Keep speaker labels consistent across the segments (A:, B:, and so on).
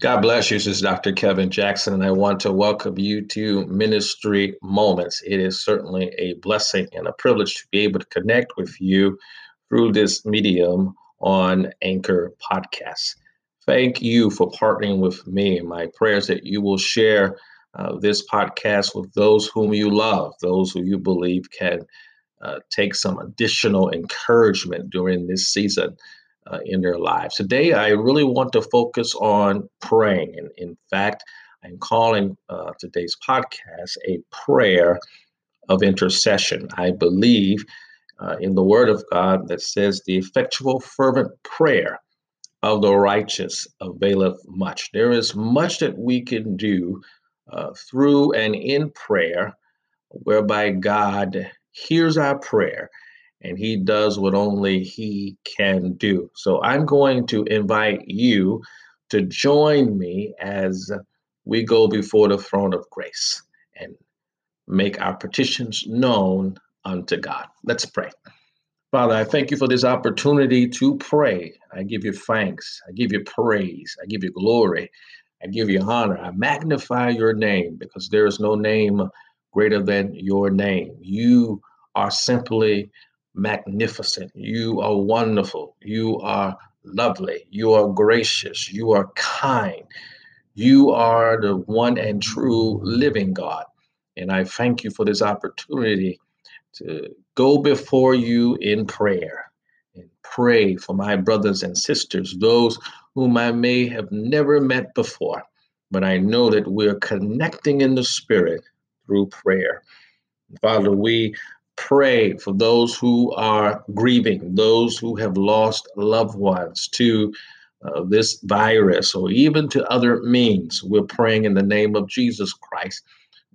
A: God bless you. This is Dr. Kevin Jackson, and I want to welcome you to Ministry Moments. It is certainly a blessing and a privilege to be able to connect with you through this medium on Anchor Podcasts. Thank you for partnering with me. My prayers that you will share uh, this podcast with those whom you love, those who you believe can uh, take some additional encouragement during this season uh, in their lives. Today, I really want to focus on praying. And in fact, I'm calling uh, today's podcast a prayer of intercession. I believe uh, in the Word of God that says, the effectual, fervent prayer of the righteous availeth much. There is much that we can do uh, through and in prayer, whereby God hears our prayer and he does what only he can do. So I'm going to invite you to join me as we go before the throne of grace and make our petitions known unto God. Let's pray. Father, I thank you for this opportunity to pray. I give you thanks. I give you praise. I give you glory. I give you honor. I magnify your name because there is no name greater than your name. You are simply magnificent. You are wonderful. You are lovely. You are gracious. You are kind. You are the one and true living God. And I thank you for this opportunity to go before you in prayer and pray for my brothers and sisters, those whom I may have never met before. But I know that we're connecting in the spirit through prayer. Father, we pray for those who are grieving, those who have lost loved ones to uh, this virus or even to other means. We're praying in the name of Jesus Christ.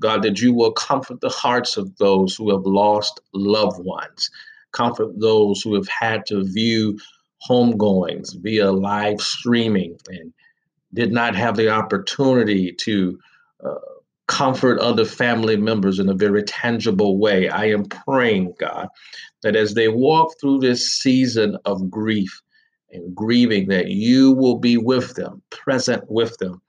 A: God, that you will comfort the hearts of those who have lost loved ones, comfort those who have had to view homegoings via live streaming and did not have the opportunity to uh, comfort other family members in a very tangible way. I am praying, God, that as they walk through this season of grief and grieving, that you will be with them, present with them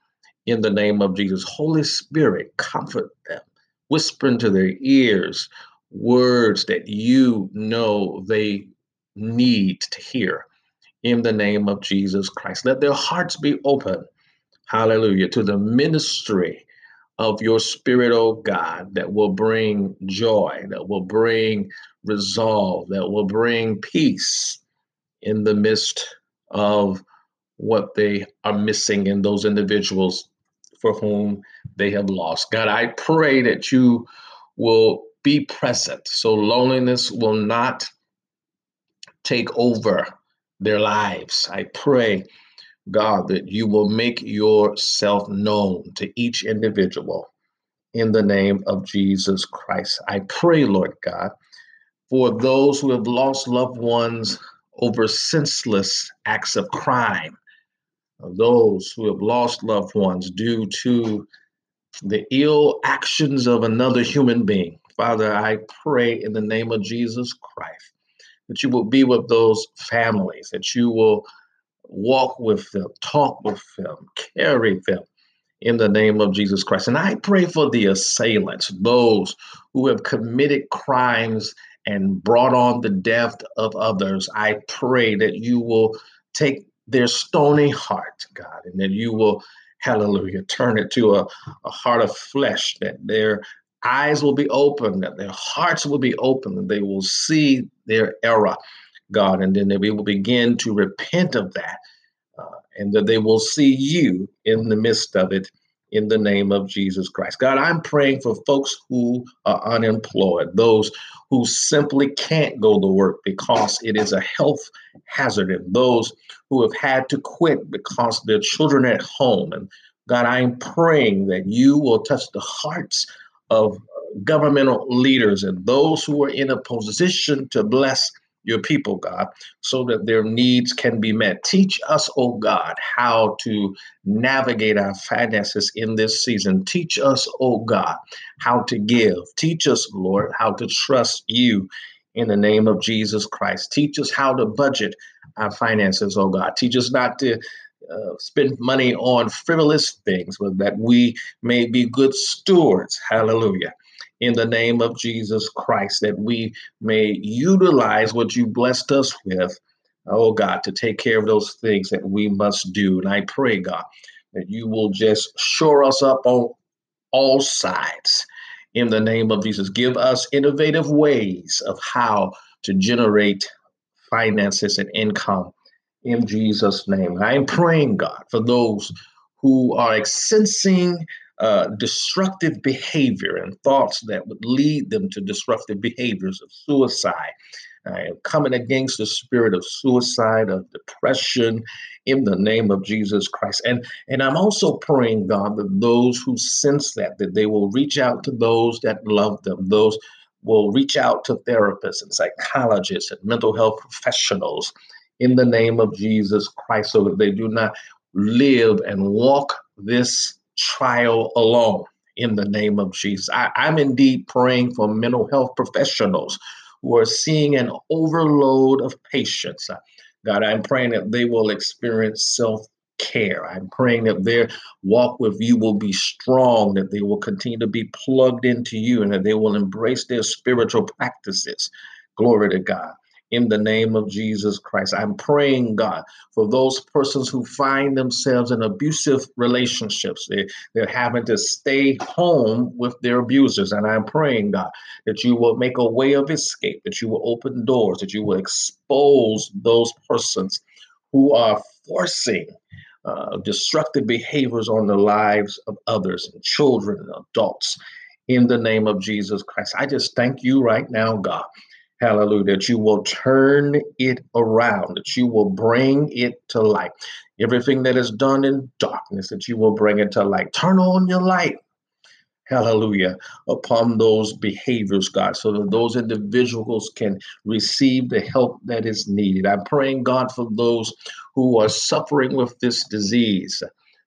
A: in the name of Jesus. Holy Spirit, comfort them, whisper into their ears words that you know they need to hear in the name of Jesus Christ. Let their hearts be open, hallelujah, to the ministry of your spirit, oh God, that will bring joy, that will bring resolve, that will bring peace in the midst of what they are missing in those individuals for whom they have lost. God, I pray that you will be present so loneliness will not take over their lives. I pray God, that you will make yourself known to each individual in the name of Jesus Christ. I pray, Lord God, for those who have lost loved ones over senseless acts of crime, those who have lost loved ones due to the ill actions of another human being. Father, I pray in the name of Jesus Christ that you will be with those families, that you will walk with them, talk with them, carry them in the name of Jesus Christ. And I pray for the assailants, those who have committed crimes and brought on the death of others. I pray that you will take their stony heart, God, and that you will, hallelujah, turn it to a, a heart of flesh, that their eyes will be open, that their hearts will be open, and they will see their error God, and then they will begin to repent of that, uh, and that they will see you in the midst of it in the name of Jesus Christ. God, I'm praying for folks who are unemployed, those who simply can't go to work because it is a health hazard, and those who have had to quit because their children at home. And God, I'm praying that you will touch the hearts of governmental leaders and those who are in a position to bless your people, God, so that their needs can be met. Teach us, oh God, how to navigate our finances in this season. Teach us, oh God, how to give. Teach us, Lord, how to trust you in the name of Jesus Christ. Teach us how to budget our finances, oh God. Teach us not to uh, spend money on frivolous things, but that we may be good stewards. Hallelujah. In the name of Jesus Christ, that we may utilize what you blessed us with, oh God, to take care of those things that we must do. And I pray, God, that you will just shore us up on all sides in the name of Jesus. Give us innovative ways of how to generate finances and income in Jesus' name. I am praying, God, for those who are sensing uh, destructive behavior and thoughts that would lead them to disruptive behaviors of suicide. Am coming against the spirit of suicide, of depression, in the name of Jesus Christ. And and I'm also praying, God, that those who sense that, that they will reach out to those that love them, those will reach out to therapists and psychologists and mental health professionals in the name of Jesus Christ so that they do not live and walk this trial alone in the name of Jesus. I, am indeed praying for mental health professionals who are seeing an overload of patients. Uh, God, I'm praying that they will experience self care. I'm praying that their walk with you will be strong, that they will continue to be plugged into you, and that they will embrace their spiritual practices. Glory to God in the name of Jesus Christ. I'm praying, God, for those persons who find themselves in abusive relationships. They, they're having to stay home with their abusers. And I'm praying, God, that you will make a way of escape, that you will open doors, that you will expose those persons who are forcing. Uh, destructive behaviors on the lives of others and children and adults in the name of Jesus Christ. I just thank you right now, God, Hallelujah. That you will turn it around, that you will bring it to light. Everything that is done in darkness, that you will bring it to light. Turn on your light. Hallelujah. Upon those behaviors, God, so that those individuals can receive the help that is needed. I'm praying, God, for those who are suffering with this disease,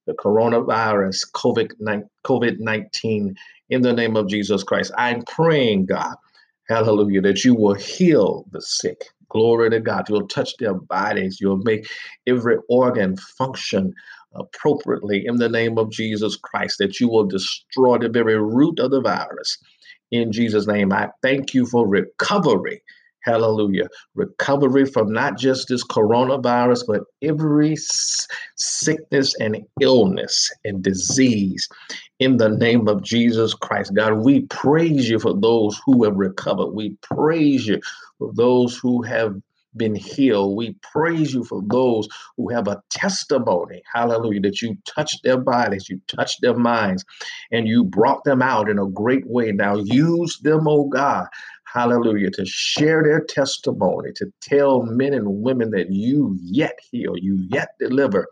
A: the coronavirus, COVID 19, in the name of Jesus Christ. I'm praying, God, Hallelujah. That you will heal the sick. Glory to God. You'll touch their bodies. You'll make every organ function appropriately in the name of Jesus Christ. That you will destroy the very root of the virus. In Jesus' name, I thank you for recovery Hallelujah. Recovery from not just this coronavirus, but every sickness and illness and disease in the name of Jesus Christ. God, we praise you for those who have recovered. We praise you for those who have been healed. We praise you for those who have a testimony, hallelujah, that you touched their bodies, you touched their minds, and you brought them out in a great way. Now use them, oh God, hallelujah, to share their testimony, to tell men and women that you yet heal, you yet deliver,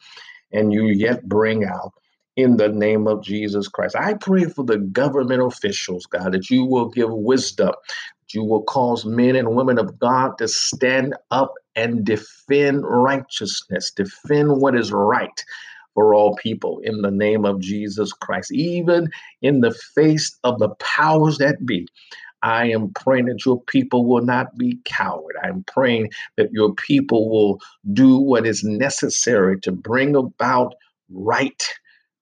A: and you yet bring out in the name of Jesus Christ. I pray for the government officials, God, that you will give wisdom, that you will cause men and women of God to stand up and defend righteousness, defend what is right for all people in the name of Jesus Christ, even in the face of the powers that be. I am praying that your people will not be coward. I'm praying that your people will do what is necessary to bring about right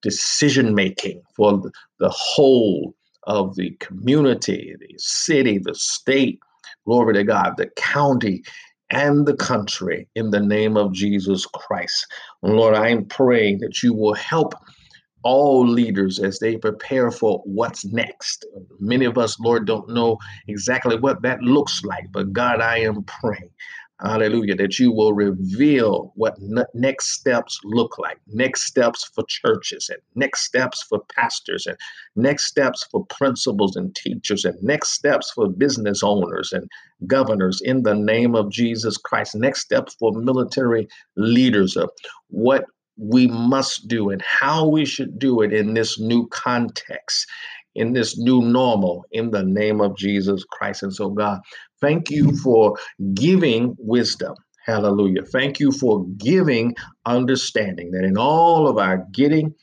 A: decision making for the whole of the community, the city, the state, glory to God, the county, and the country in the name of Jesus Christ. Lord, I am praying that you will help all leaders as they prepare for what's next. Many of us, Lord, don't know exactly what that looks like, but God, I am praying Hallelujah. That you will reveal what next steps look like, next steps for churches, and next steps for pastors, and next steps for principals and teachers, and next steps for business owners and governors in the name of Jesus Christ. Next steps for military leaders of what we must do and how we should do it in this new context in this new normal in the name of Jesus Christ. And so, God, thank you for giving wisdom. Hallelujah. Thank you for giving understanding that in all of our getting,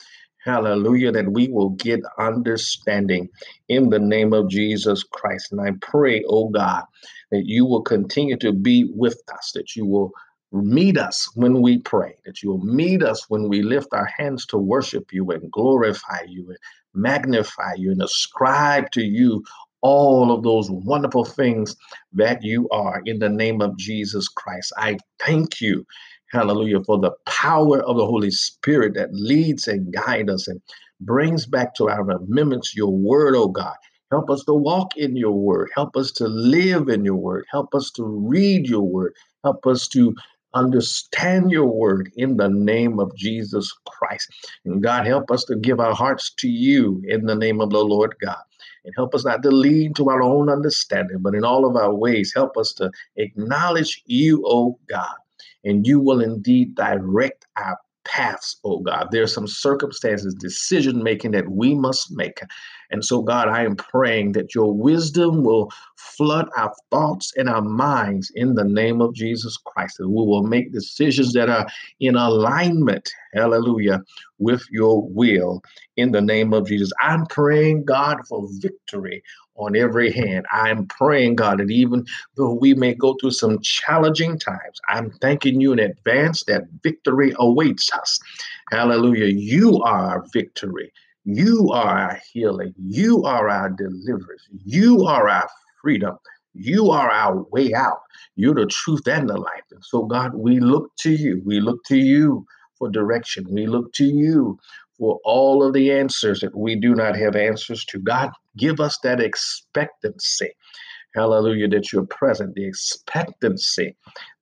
A: hallelujah, that we will get understanding in the name of Jesus Christ. And I pray, oh God, that you will continue to be with us, that you will meet us when we pray, that you'll meet us when we lift our hands to worship you and glorify you and magnify you and ascribe to you all of those wonderful things that you are in the name of Jesus Christ. I thank you, hallelujah, for the power of the Holy Spirit that leads and guides us and brings back to our remembrance your word, oh God. Help us to walk in your word. Help us to live in your word. Help us to read your word. Help us to understand your word in the name of Jesus Christ. And God, help us to give our hearts to you in the name of the Lord God. And help us not to lean to our own understanding, but in all of our ways, help us to acknowledge you, oh God. And you will indeed direct our paths, oh God. There are some circumstances, decision making that we must make. And so, God, I am praying that your wisdom will flood our thoughts and our minds in the name of Jesus Christ. That we will make decisions that are in alignment, hallelujah, with your will in the name of Jesus. I'm praying, God, for victory on every hand. I'm praying, God, that even though we may go through some challenging times, I'm thanking you in advance that victory awaits us. Hallelujah. You are our victory. You are our healing. You are our deliverance. You are our freedom. You are our way out. You're the truth and the life. And so, God, we look to you. We look to you for direction. We look to you for all of the answers that we do not have answers to. God, give us that expectancy. Hallelujah, that you're present, the expectancy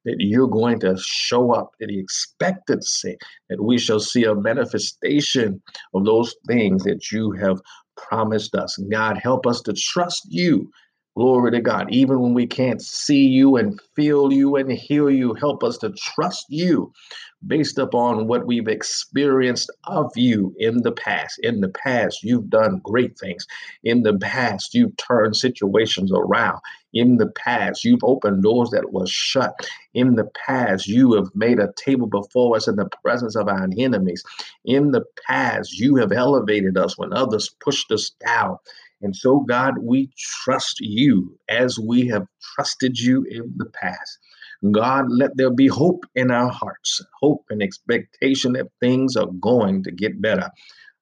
A: that you're going to show up, the expectancy that we shall see a manifestation of those things that you have promised us. God, help us to trust you. Glory to God. Even when we can't see you and feel you and hear you, help us to trust you based upon what we've experienced of you in the past. In the past, you've done great things. In the past, you've turned situations around. In the past, you've opened doors that were shut. In the past, you have made a table before us in the presence of our enemies. In the past, you have elevated us when others pushed us down. And so, God, we trust you as we have trusted you in the past. God, let there be hope in our hearts, hope and expectation that things are going to get better.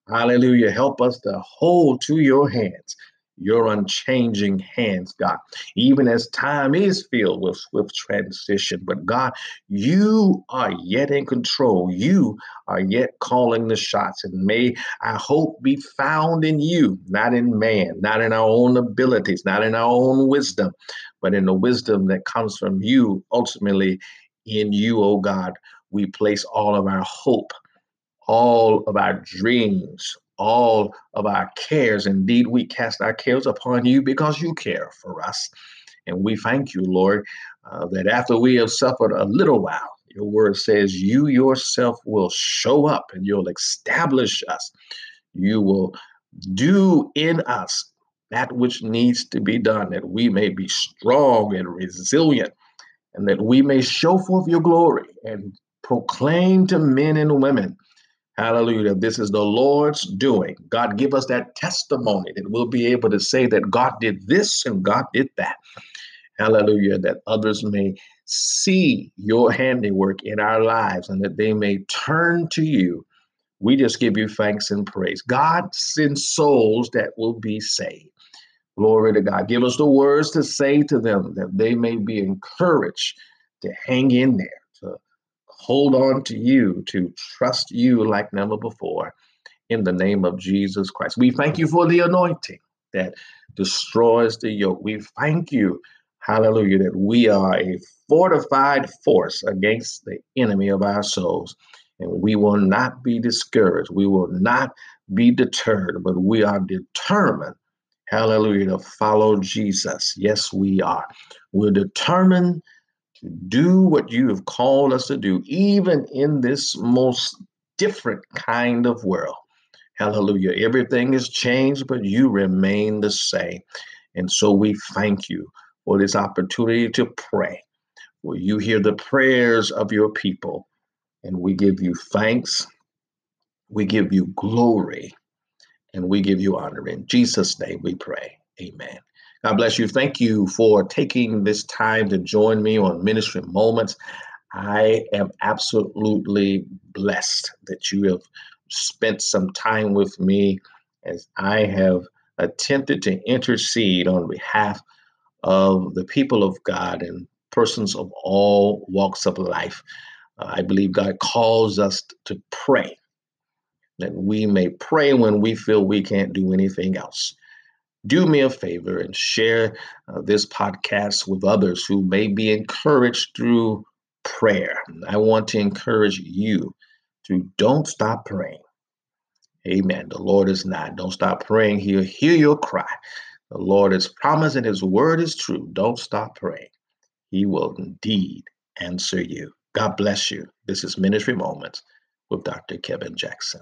A: Hallelujah. Help us to hold to your hands, your unchanging hands, God, even as time is filled with swift transition. But God, you are yet in control. You are yet calling the shots. And may our hope be found in you, not in man, not in our own abilities, not in our own wisdom, but in the wisdom that comes from you, ultimately in you, oh God, we place all of our hope, all of our dreams, all of our cares. Indeed, we cast our cares upon you because you care for us. And we thank you, Lord, uh, that after we have suffered a little while, your word says you yourself will show up and you'll establish us. You will do in us that which needs to be done, that we may be strong and resilient, and that we may show forth your glory and proclaim to men and women, hallelujah, this is the Lord's doing. God, give us that testimony that we'll be able to say that God did this and God did that. Hallelujah, that others may see your handiwork in our lives and that they may turn to you. We just give you thanks and praise. God sends souls that will be saved. Glory to God. Give us the words to say to them that they may be encouraged to hang in there, hold on to you, to trust you like never before. In the name of Jesus Christ. We thank you for the anointing that destroys the yoke. We thank you, hallelujah, that we are a fortified force against the enemy of our souls. And we will not be discouraged. We will not be deterred, but we are determined hallelujah, to follow Jesus. Yes, we are. We're determined do what you have called us to do, even in this most different kind of world. Hallelujah. Everything has changed, but you remain the same. And so we thank you for this opportunity to pray. Will you hear the prayers of your people? And we give you thanks. We give you glory and we give you honor. In Jesus' name we pray. Amen. God bless you. Thank you for taking this time to join me on Ministry Moments. I am absolutely blessed that you have spent some time with me as I have attempted to intercede on behalf of the people of God and persons of all walks of life. Uh, I believe God calls us to pray, that we may pray when we feel we can't do anything else. Do me a favor and share uh, this podcast with others who may be encouraged through prayer. I want to encourage you to don't stop praying. Amen. The Lord is not. Don't stop praying. He'll hear your cry. The Lord is promised and his word is true. Don't stop praying. He will indeed answer you. God bless you. This is Ministry Moments with Dr. Kevin Jackson.